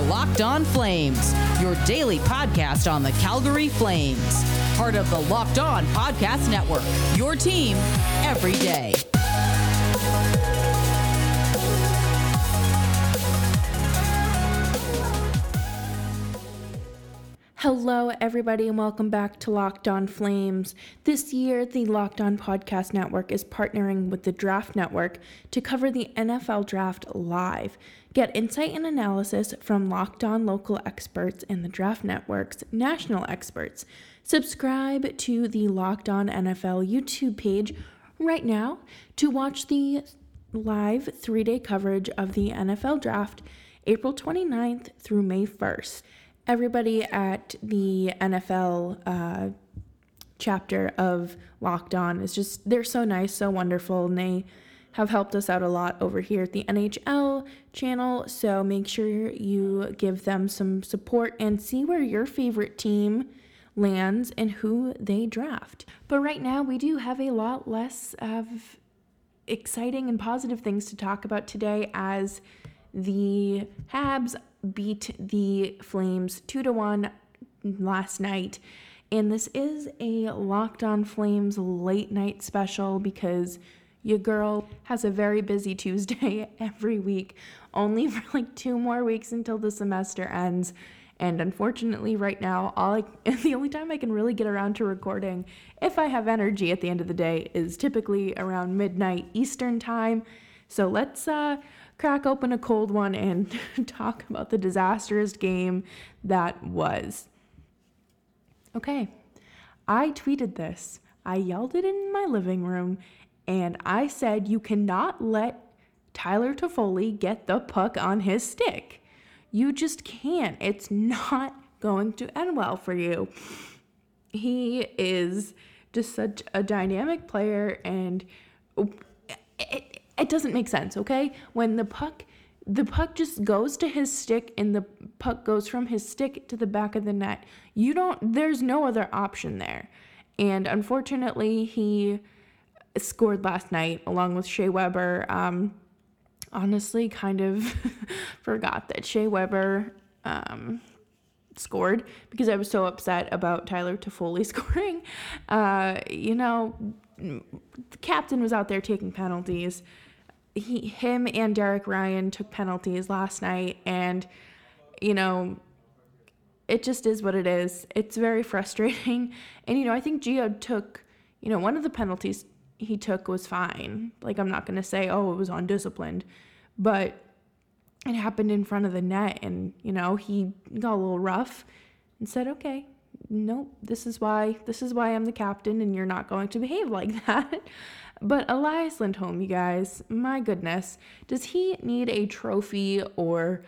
are Locked On Flames, your daily podcast on the Calgary Flames. Part of the Locked On Podcast Network, your team every day. Hello, everybody, and welcome back to Locked On Flames. This year, the Locked On Podcast Network is partnering with the Draft Network to cover the NFL Draft live. Get insight and analysis from Locked On local experts and the Draft Network's national experts. Subscribe to the Locked On NFL YouTube page right now to watch the live three day coverage of the NFL Draft April 29th through May 1st everybody at the NFL uh, chapter of Locked On is just, they're so nice, so wonderful, and they have helped us out a lot over here at the NHL channel. So make sure you give them some support and see where your favorite team lands and who they draft. But right now, we do have a lot less of exciting and positive things to talk about today as the Habs beat the Flames 2 to 1 last night. And this is a Locked On Flames late night special because your girl has a very busy Tuesday every week, only for like two more weeks until the semester ends. And unfortunately, right now, all I, the only time I can really get around to recording, if I have energy at the end of the day, is typically around midnight Eastern time. So let's uh, crack open a cold one and talk about the disastrous game that was. Okay, I tweeted this. I yelled it in my living room and I said, You cannot let Tyler Toffoli get the puck on his stick. You just can't. It's not going to end well for you. He is just such a dynamic player and it, it doesn't make sense, okay? When the puck the puck just goes to his stick and the puck goes from his stick to the back of the net. You don't there's no other option there. And unfortunately, he scored last night along with Shea Weber. Um, honestly, kind of forgot that Shea Weber um, scored because I was so upset about Tyler Toffoli scoring. Uh, you know, the captain was out there taking penalties he him and Derek Ryan took penalties last night and you know it just is what it is. It's very frustrating. And you know, I think Gio took, you know, one of the penalties he took was fine. Like I'm not to say oh, it was undisciplined, but it happened in front of the net and you know, he got a little rough and said, "Okay, nope, this is why this is why I'm the captain and you're not going to behave like that." But Elias Lindholm, you guys, my goodness, does he need a trophy or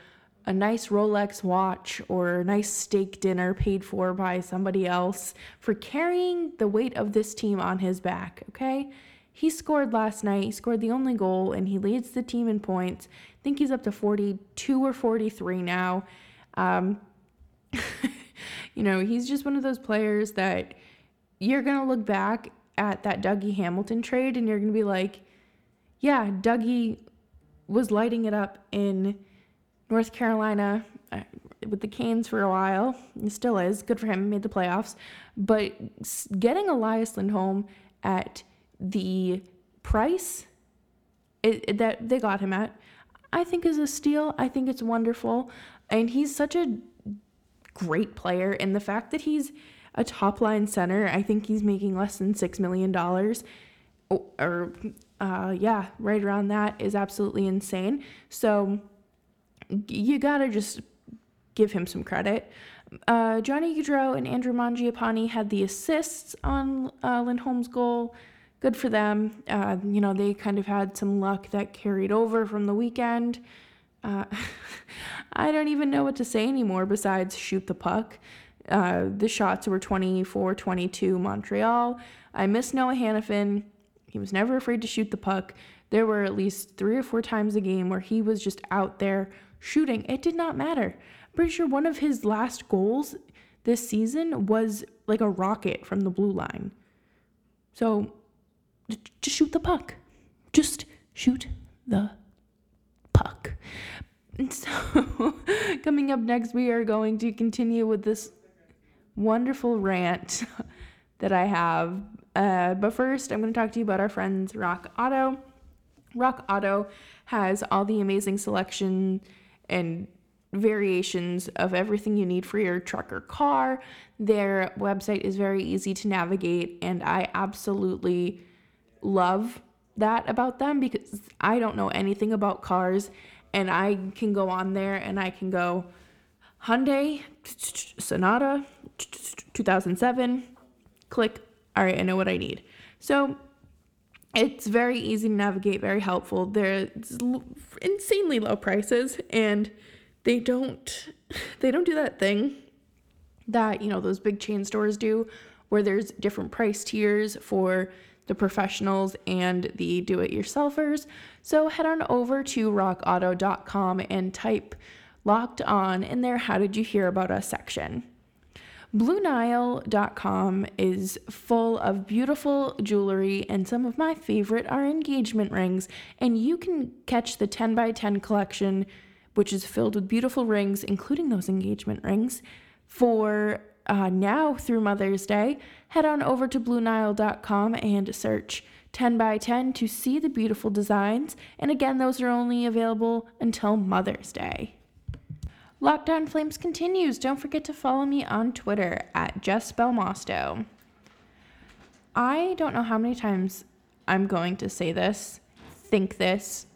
a nice Rolex watch or a nice steak dinner paid for by somebody else for carrying the weight of this team on his back, okay? He scored last night. He scored the only goal and he leads the team in points. I think he's up to 42 or 43 now. Um, you know, he's just one of those players that you're going to look back at that Dougie Hamilton trade and you're going to be like, yeah, Dougie was lighting it up in North Carolina uh, with the Canes for a while. He still is. Good for him. Made the playoffs. But getting Elias Lindholm at the price it, it, that they got him at, I think is a steal. I think it's wonderful. And he's such a great player. And the fact that he's a top line center. I think he's making less than $6 million. Or, or uh, yeah, right around that is absolutely insane. So you got to just give him some credit. Uh, Johnny Gaudreau and Andrew Mangiapane had the assists on uh, Lindholm's goal. Good for them. Uh, you know, they kind of had some luck that carried over from the weekend. Uh, I don't even know what to say anymore besides shoot the puck. Uh, the shots were 24 22 Montreal. I miss Noah Hanifin. He was never afraid to shoot the puck. There were at least three or four times a game where he was just out there shooting. It did not matter. I'm pretty sure one of his last goals this season was like a rocket from the blue line. So just shoot the puck. Just shoot the puck. And So, coming up next, we are going to continue with this wonderful rant that I have. Uh, but first, I'm going to talk to you about our friends Rock Auto. Rock Auto has all the amazing selection and variations of everything you need for your truck or car. Their website is very easy to navigate, and I absolutely love that about them because I don't know anything about cars and I can go on there and I can go Hyundai Sonata 2007 click. All right I know what I need. So it's very easy to navigate very helpful. There's insanely low prices and they don't they don't do that thing that you know those big chain stores do where there's different price tiers for the professionals and the do it yourselfers. So head on over to rockauto.com and type locked on in their How Did You Hear About Us section. BlueNile.com is full of beautiful jewelry, and some of my favorite are engagement rings. And you can catch the 10 by 10 collection, which is filled with beautiful rings, including those engagement rings, for uh, now through Mother's Day, head on over to BlueNile.com and search 10 by 10 to see the beautiful designs. And again, those are only available until Mother's Day. Locked On Flames continues. Don't forget to follow me on Twitter at Jess Belmosto. I don't know how many times I'm going to say this, think this,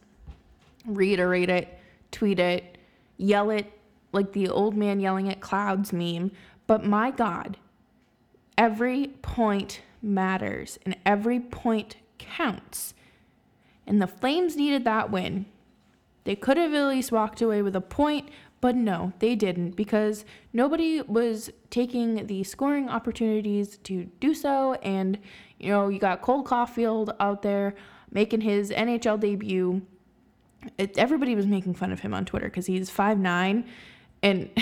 reiterate it, tweet it, yell it like the old man yelling at clouds meme, but my God, every point matters and every point counts. And the Flames needed that win. They could have at least walked away with a point, but no, they didn't because nobody was taking the scoring opportunities to do so. And, you know, you got Cole Caufield out there making his NHL debut. It, everybody was making fun of him on Twitter because he's five nine, and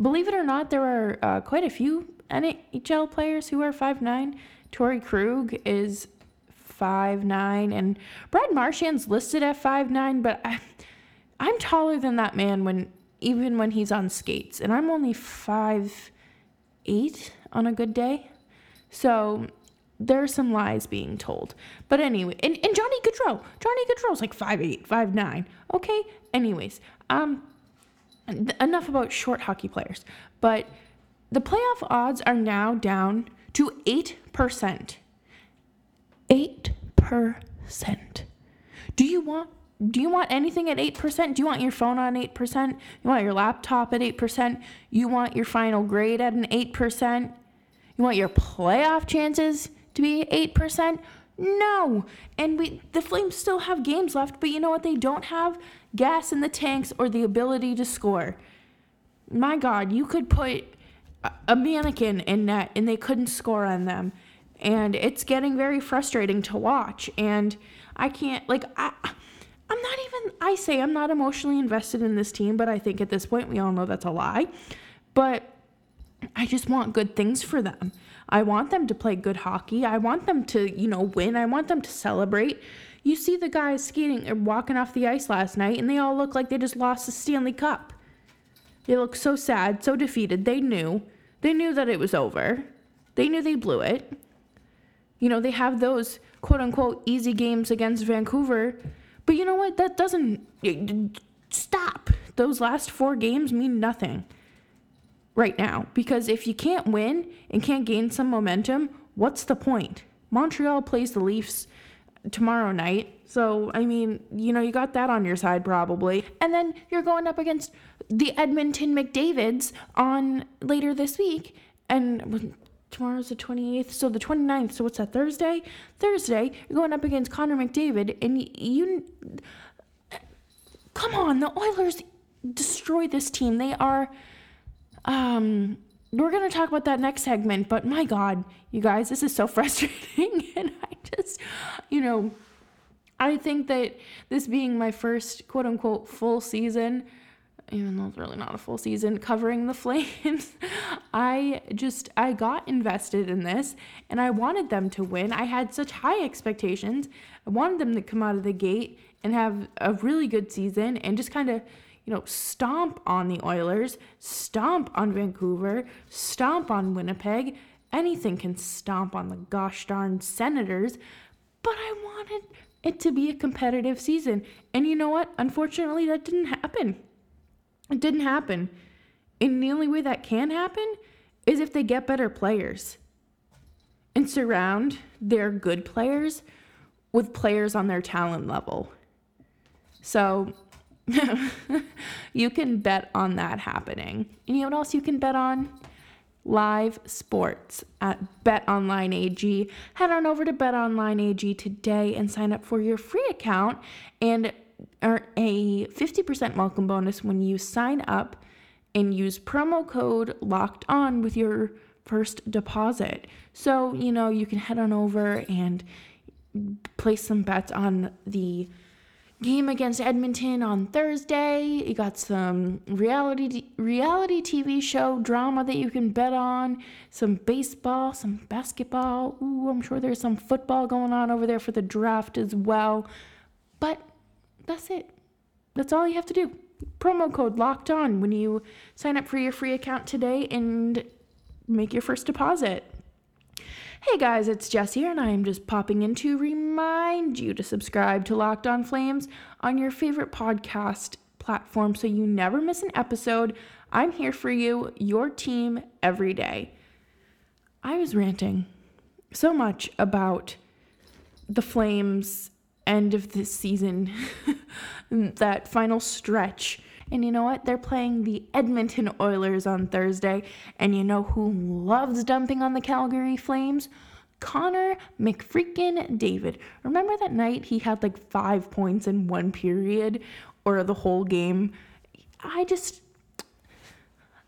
Believe it or not, there are uh, quite a few NHL players who are five nine. Torey Krug is five nine, and Brad Marchand's listed at five nine, but I, I'm taller than that man when even when he's on skates, and I'm only five eight on a good day. So there's some lies being told. But anyway, and, and Johnny Gaudreau. Johnny Gaudreau's like five eight, five nine. Okay. Anyways, um, enough about short hockey players, but the playoff odds are now down to 8%. 8%. Do you want do you want anything at 8%? Do you want your phone on 8%? You want your laptop at 8%? You want your final grade at an 8%? You want your playoff chances to be 8%? No. And we the Flames still have games left, but you know what they don't have? Gas in the tanks or the ability to score. My god, you could put a mannequin in net and they couldn't score on them. And it's getting very frustrating to watch and I can't like I I'm not even I say I'm not emotionally invested in this team, but I think at this point we all know that's a lie. But I just want good things for them. I want them to play good hockey. I want them to, you know, win. I want them to celebrate. You see the guys skating or walking off the ice last night, and they all look like they just lost the Stanley Cup. They look so sad, so defeated. They knew. They knew that it was over. They knew they blew it. You know, they have those quote unquote easy games against Vancouver. But you know what? That doesn't stop. Those last four games mean nothing right now because if you can't win and can't gain some momentum, what's the point? Montreal plays the Leafs tomorrow night. So, I mean, you know, you got that on your side probably. And then you're going up against the Edmonton McDavids on later this week. And tomorrow's the 28th, so the 29th. So, what's that, Thursday? Thursday, you're going up against Connor McDavid. And you, you come on, the Oilers destroy this team. They are um, we're going to talk about that next segment, but my God, you guys, this is so frustrating. and I just, you know, I think that this being my first quote unquote full season, even though it's really not a full season, covering the Flames, I just, I got invested in this and I wanted them to win. I had such high expectations. I wanted them to come out of the gate and have a really good season and just kind of you know, stomp on the Oilers, stomp on Vancouver, stomp on Winnipeg. Anything can stomp on the gosh darn Senators. But I wanted it to be a competitive season. And you know what? Unfortunately, that didn't happen. It didn't happen. And the only way that can happen is if they get better players and surround their good players with players on their talent level. So you can bet on that happening. And you know what else you can bet on? Live sports at BetOnline AG. Head on over to BetOnline AG today and sign up for your free account and earn a 50% welcome bonus when you sign up and use promo code locked on with your first deposit. So, you know, you can head on over and place some bets on the game against Edmonton on Thursday. You got some reality reality TV show drama that you can bet on, some baseball, some basketball. Ooh, I'm sure there's some football going on over there for the draft as well. But that's it. That's all you have to do. Promo code locked on when you sign up for your free account today and make your first deposit. Hey guys, it's Jess here, and I am just popping in to remind you to subscribe to Locked On Flames on your favorite podcast platform so you never miss an episode. I'm here for you, your team, every day. I was ranting so much about the Flames' end of this season, that final stretch and you know what? They're playing the Edmonton Oilers on Thursday. And you know who loves dumping on the Calgary Flames? Connor McFreakin David. Remember that night he had like five points in one period or the whole game? I just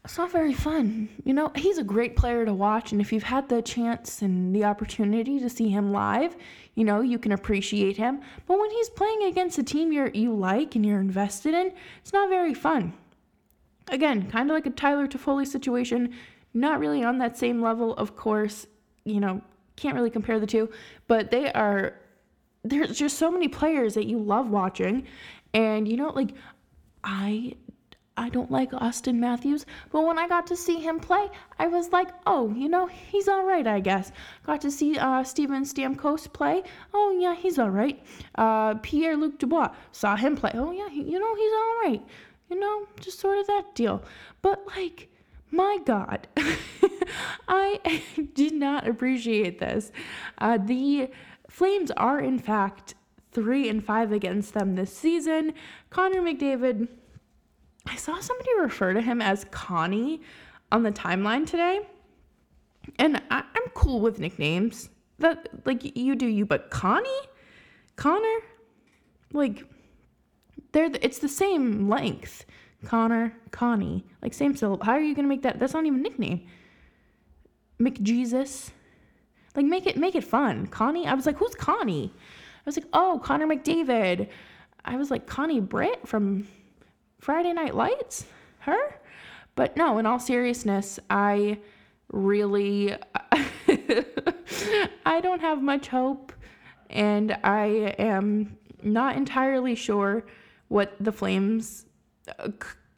it's not very fun. You know, he's a great player to watch, and if you've had the chance and the opportunity to see him live, you know, you can appreciate him. But when he's playing against a team you you like and you're invested in, it's not very fun. Again, kind of like a Tyler Toffoli situation, not really on that same level, of course. You know, can't really compare the two, but they are. There's just so many players that you love watching, and you know, like I I don't like Auston Matthews, but when I got to see him play, I was like, oh, you know, he's all right, I guess. Got to see uh, Steven Stamkos play. Oh, yeah, he's all right. Uh, Pierre Luc Dubois, saw him play. Oh, yeah, he, you know, he's all right. You know, just sort of that deal. But, like, my God, I did not appreciate this. Uh, the Flames are, in fact, three and five against them this season. Connor McDavid I saw somebody refer to him as Connie on the timeline today. And I, am cool with nicknames. That like you do you, but Connie? Connor? Like they're the, it's the same length. Connor, Connie. Like same syllable. How are you gonna make that? That's not even a nickname. McJesus. Like make it make it fun. Connie. I was like, who's Connie? I was like, oh, Connor McDavid. I was like, Connie Britt from Friday Night Lights? Her? But no, in all seriousness, I really I don't have much hope and I am not entirely sure what the Flames uh,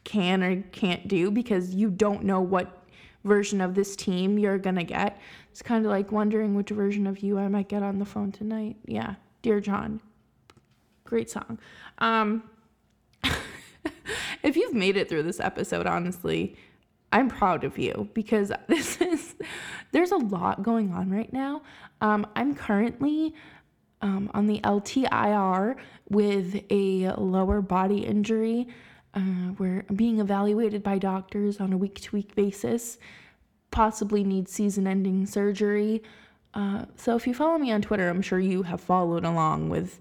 can or can't do because you don't know what version of this team you're going to get. It's kind of like wondering which version of you I might get on the phone tonight. Yeah, Dear John. Great song. Um if you've made it through this episode, honestly, I'm proud of you because this is there's a lot going on right now. Um, I'm currently um, on the LTIR with a lower body injury. Uh, we're being evaluated by doctors on a week to week basis, possibly need season ending surgery. Uh, so if you follow me on Twitter, I'm sure you have followed along with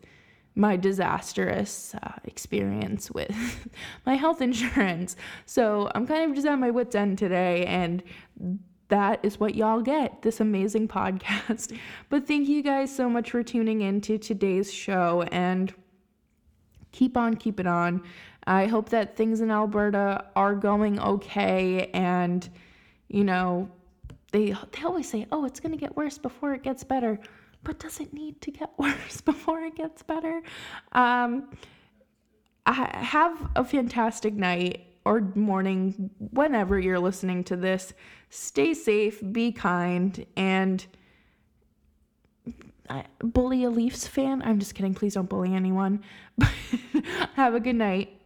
my disastrous uh, experience with my health insurance. So I'm kind of just at my wits' end today, and that is what y'all get this amazing podcast. But thank you guys so much for tuning in to today's show and keep on keeping on. I hope that things in Alberta are going okay and you know they they always say, "Oh, it's going to get worse before it gets better." But does it need to get worse before it gets better? Um, have a fantastic night or morning whenever you're listening to this. Stay safe, be kind, and bully a Leafs fan. I'm just kidding. Please don't bully anyone. have a good night.